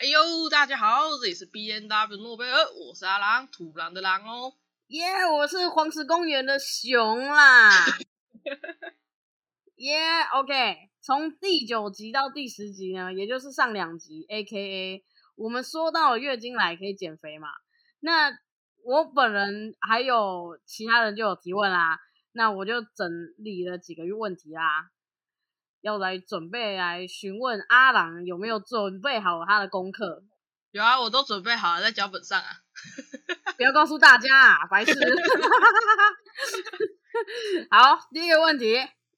哎呦，大家好，这里是 B N W 诺贝尔，我是阿狼，土狼的狼哦。耶我是黄石公园的熊啦。耶、o k 从第九集到第十集呢，也就是上两集，A K A 我们说到了月经来可以减肥嘛。那我本人还有其他人就有提问啦，那我就整理了几个问题啦，要来准备来询问阿郎有没有准备好他的功课。有啊，我都准备好了，在脚本上啊。不要告诉大家啊，白痴。好，第一个问题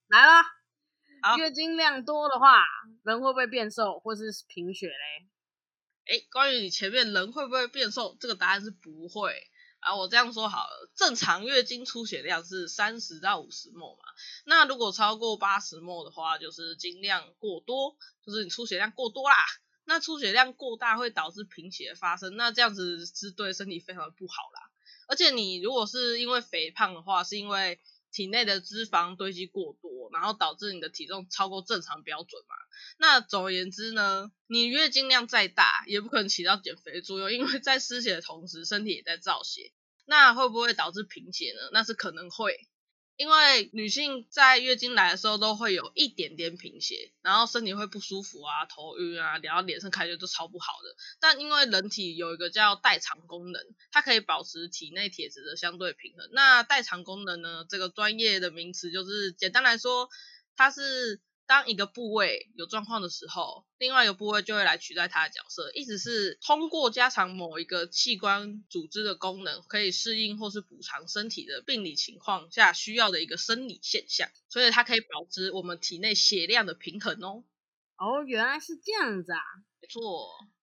来了，月经量多的话，人会不会变瘦或是贫血嘞？哎，关于你前面人会不会变瘦，这个答案是不会。啊，我这样说好了，正常月经出血量是三十到五十末嘛，那如果超过八十末的话，就是经量过多，就是你出血量过多啦。那出血量过大会导致贫血发生，那这样子是对身体非常不好啦。而且你如果是因为肥胖的话，是因为体内的脂肪堆积过多，然后导致你的体重超过正常标准嘛。那总而言之呢，你月经量再大，也不可能起到减肥作用，因为在失血的同时，身体也在造血。那会不会导致贫血呢？那是可能会，因为女性在月经来的时候都会有一点点贫血，然后身体会不舒服啊、头晕啊，然后脸上看起来都超不好的。但因为人体有一个叫代偿功能，它可以保持体内铁质的相对平衡。那代偿功能呢，这个专业的名词就是简单来说，它是当一个部位有状况的时候，另外一个部位就会来取代它的角色，意思是通过加强某一个器官组织的功能，可以适应或是补偿身体的病理情况下需要的一个生理现象，所以它可以保持我们体内血量的平衡哦。哦，原来是这样子啊。没错，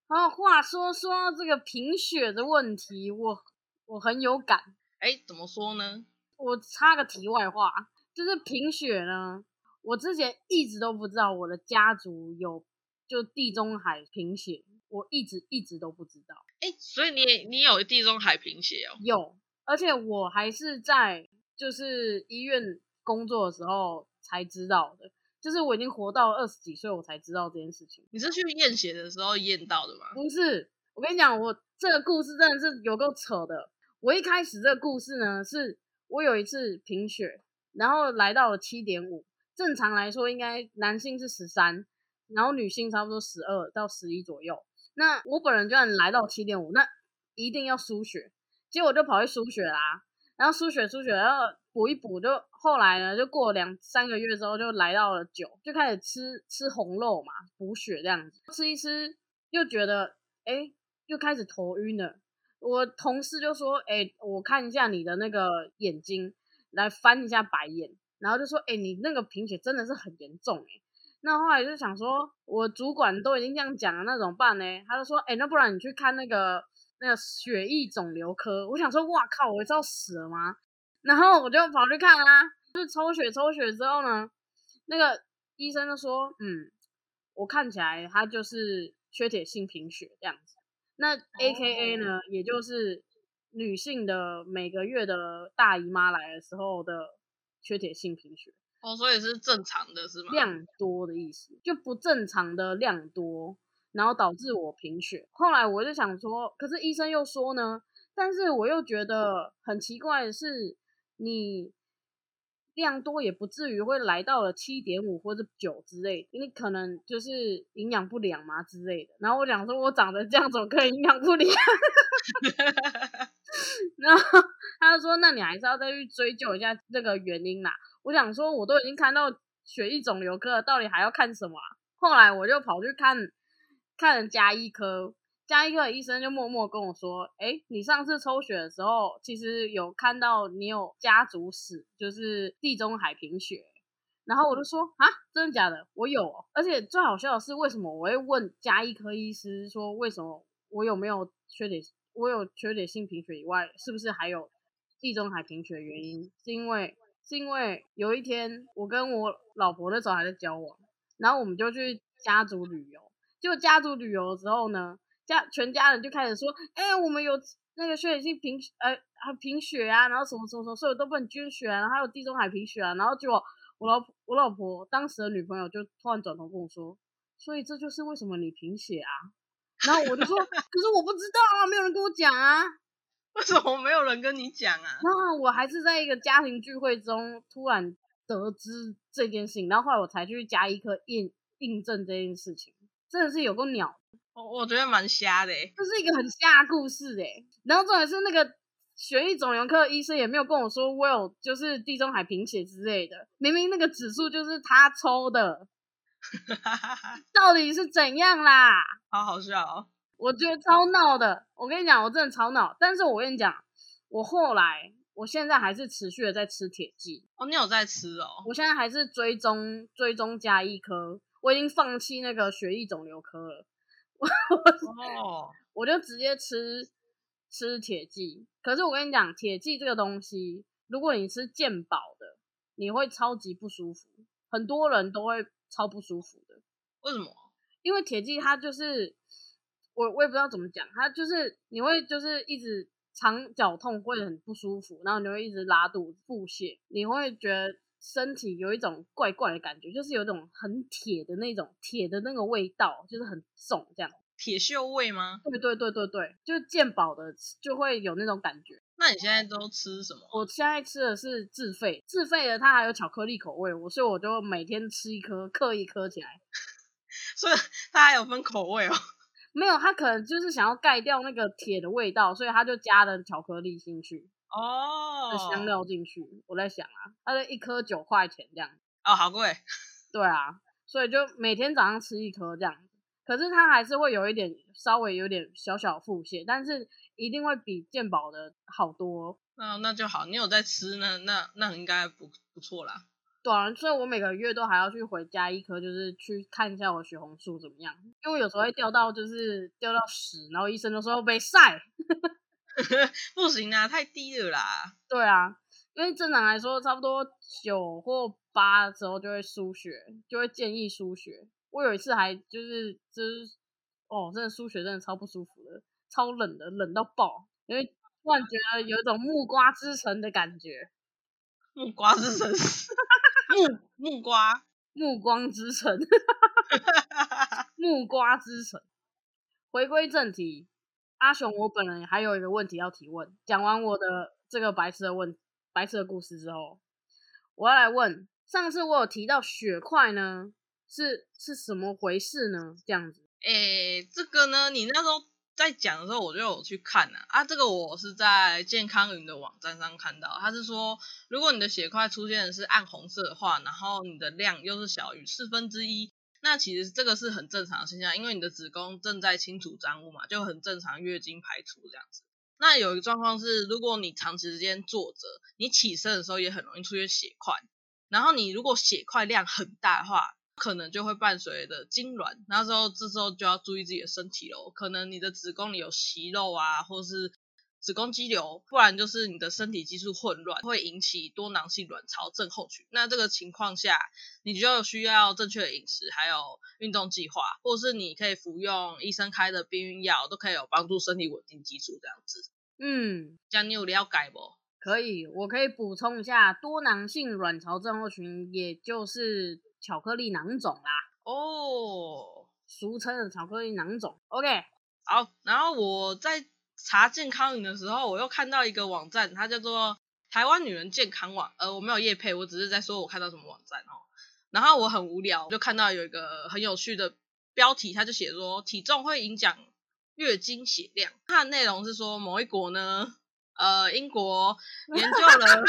然后话说说到这个贫血的问题，我我很有感。哎，怎么说呢？我插个题外话，就是贫血呢，我之前一直都不知道我的家族有就地中海贫血，我一直一直都不知道哎，所以你也你有地中海贫血哦？有，而且我还是在就是医院工作的时候才知道的，就是我已经活到二十几岁，我才知道这件事情。你是去验血的时候验到的吗？不是，我跟你讲，我这个故事真的是有够扯的。我一开始这个故事呢，是我有一次贫血，然后来到了七点五，正常来说应该男性是十三，然后女性差不多十二到十一左右。那我本人居然来到七点五，那一定要输血，结果就跑去输血啦，然后输血输血，然后补一补，就后来呢，就过两三个月之后，就来到了九，就开始吃吃红肉嘛，补血这样子，吃一吃又觉得，哎，又开始头晕了。我同事就说，哎，我看一下你的那个眼睛，来翻一下白眼，然后就说，哎，你那个贫血真的是很严重，哎。那后来就想说，我主管都已经这样讲了，那怎么办呢？他就说，哎，那不然你去看那个那个血液肿瘤科。我想说，哇靠，我是要死了吗？然后我就跑去看啦，就是抽血抽血之后呢，那个医生就说，嗯，我看起来他就是缺铁性贫血这样子。那 A K A 呢，也就是女性的每个月的大姨妈来的时候的缺铁性贫血。哦，所以是正常的是吗？量多的意思，就不正常的量多，然后导致我贫血。后来我就想说，可是医生又说呢，但是我又觉得很奇怪的是，你量多也不至于会来到了七点五或者九之类，你可能就是营养不良嘛之类的。然后我想说，我长得这样怎么可以营养不良？然后他就说，那你还是要再去追究一下这个原因啦。我想说，我都已经看到血液肿瘤科，到底还要看什么啊？后来我就跑去看看了加医科，加医科的医生就默默跟我说：“哎，你上次抽血的时候，其实有看到你有家族史，就是地中海贫血。”然后我就说：“啊，真的假的？我有，而且最好笑的是，为什么我会问加医科医师说，为什么我有没有缺铁？我有缺铁性贫血以外，是不是还有地中海贫血的原因？是因为？”是因为有一天我跟我老婆那时候还在交往，然后我们就去家族旅游。就家族旅游的时候呢，家全家人就开始说：“哎，我们有那个血性贫呃还贫血啊，然后什么什么什么，所以我都不能捐血啊，然后还有地中海贫血啊。”然后就我老我老婆当时的女朋友就突然转头跟我说：“所以这就是为什么你贫血啊？”然后我就说，可是我不知道啊，没有人跟我讲啊。为什么没有人跟你讲啊？然后我还是在一个家庭聚会中突然得知这件事情，然后后来我才去加一颗印印证这件事情，真的是有够鸟。我我觉得蛮瞎的，这是一个很瞎的故事哎。然后重点是那个血液肿瘤科医生也没有跟我说我有就是地中海贫血之类的，明明那个指数就是他抽的，到底是怎样啦？好好笑哦。我觉得超闹的，我跟你讲，我真的超闹。但是我跟你讲，我后来，我现在还是持续的在吃铁剂。哦，你有在吃哦？我现在还是追踪追踪加一颗，我已经放弃那个血液肿瘤科了。哦，我就直接吃吃铁剂。可是我跟你讲，铁剂这个东西，如果你吃健保的，你会超级不舒服，很多人都会超不舒服的。为什么？因为铁剂它就是。我我也不知道怎么讲，它就是你会就是一直肠绞痛，会很不舒服，然后你会一直拉肚子、腹泻，你会觉得身体有一种怪怪的感觉，就是有一种很铁的那种铁的那个味道，就是很重这样。铁锈味吗？对对对对对，就是健保的就会有那种感觉。那你现在都吃什么？我现在吃的是自费，自费的它还有巧克力口味，我所以我就每天吃一颗，刻意刻起来。所以它还有分口味哦。没有，他可能就是想要盖掉那个铁的味道，所以他就加了巧克力进去哦，香料进去。我在想啊，他的一颗九块钱这样哦，好贵。对啊，所以就每天早上吃一颗这样。可是它还是会有一点稍微有点小小腹泻，但是一定会比健保的好多。那那就好，你有在吃，那那那应该不不错啦。对啊，所以我每个月都还要去回家一颗，就是去看一下我血红素怎么样，因为有时候会掉到就是掉到十，然后医生都说被晒，不行啊，太低了啦。对啊，因为正常来说差不多九或八的时候就会输血，就会建议输血。我有一次还就是就是哦，真的输血真的超不舒服的，超冷的，冷到爆，因为突然觉得有一种木瓜之城的感觉。木瓜之城，木木瓜，暮光之城，木瓜之城。回归正题，阿雄，我本人还有一个问题要提问。讲完我的这个白痴的问白痴的故事之后，我要来问，上次我有提到血块呢，是是什么回事呢？这样子，诶，这个呢，你那时候。在讲的时候，我就有去看啊，啊，这个我是在健康云的网站上看到，他是说，如果你的血块出现的是暗红色的话，然后你的量又是小于四分之一，那其实这个是很正常的现象，因为你的子宫正在清除脏物嘛，就很正常，月经排出这样子。那有一个状况是，如果你长时间坐着，你起身的时候也很容易出现血块，然后你如果血块量很大的话。可能就会伴随的痉挛，那时候这时候就要注意自己的身体喽。可能你的子宫里有息肉啊，或是子宫肌瘤，不然就是你的身体激素混乱，会引起多囊性卵巢症候群。那这个情况下，你就需要正确的饮食，还有运动计划，或是你可以服用医生开的避孕药，都可以有帮助身体稳定激素这样子。嗯，这样你有了解不？可以，我可以补充一下，多囊性卵巢症候群，也就是。巧克力囊肿啦，哦，俗称的巧克力囊肿。OK，好，然后我在查健康饮的时候，我又看到一个网站，它叫做台湾女人健康网。呃，我没有夜配，我只是在说我看到什么网站哦。然后我很无聊，就看到有一个很有趣的标题，他就写说体重会影响月经血量。它的内容是说某一国呢。呃，英国研究了，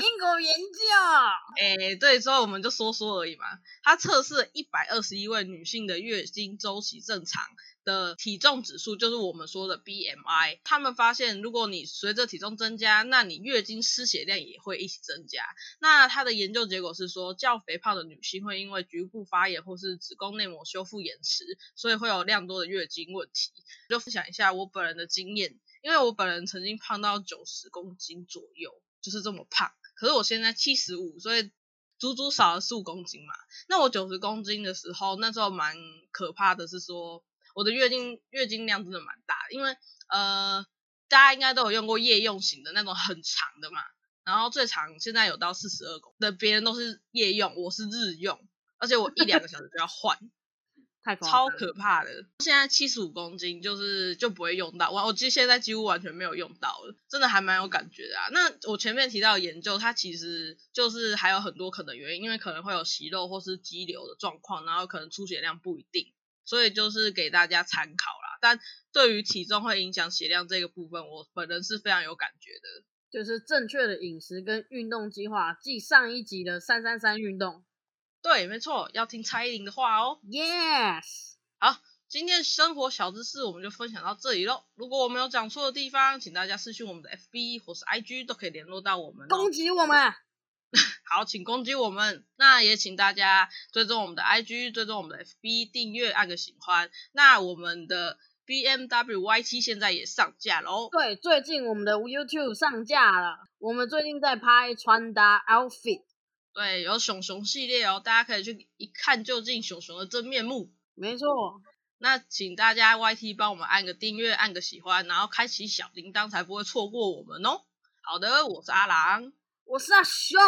英国研究，哎，对，之后我们就说说而已嘛。他测试一百二十一位女性的月经周期正常的体重指数，就是我们说的 BMI。他们发现，如果你随着体重增加，那你月经失血量也会一起增加。那他的研究结果是说，较肥胖的女性会因为局部发炎或是子宫内膜修复延迟，所以会有量多的月经问题。就分享一下我本人的经验。因为我本人曾经胖到九十公斤左右，就是这么胖。可是我现在七十五，所以足足少了十五公斤嘛。那我九十公斤的时候，那时候蛮可怕的，是说我的月经月经量真的蛮大。因为呃，大家应该都有用过夜用型的那种很长的嘛，然后最长现在有到四十二公的，别人都是夜用，我是日用，而且我一两个小时就要换。超可怕的。现在七十五公斤就是就不会用到，我我记现在几乎完全没有用到了，真的还蛮有感觉的啊。那我前面提到的研究，它其实就是还有很多可能原因，因为可能会有息肉或是肌瘤的状况，然后可能出血量不一定，所以就是给大家参考啦。但对于体重会影响血量这个部分，我本人是非常有感觉的。就是正确的饮食跟运动计划，继上一集的三三三运动。对，没错，要听蔡依林的话哦。Yes，好，今天生活小知识我们就分享到这里喽。如果我们有讲错的地方，请大家私讯我们的 FB 或是 IG 都可以联络到我们、哦。攻击我们！好，请攻击我们。那也请大家追踪我们的 IG，追踪我们的 FB，订阅按个喜欢。那我们的 BMW YT 现在也上架喽。对，最近我们的 YouTube 上架了，我们最近在拍穿搭 outfit，对，有熊熊系列哦，大家可以去一看究竟熊熊的真面目。没错，那请大家 YT 帮我们按个订阅，按个喜欢，然后开启小铃铛，才不会错过我们哦。好的，我是阿郎，我是阿雄，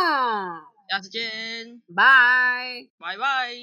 下次见，拜。拜拜。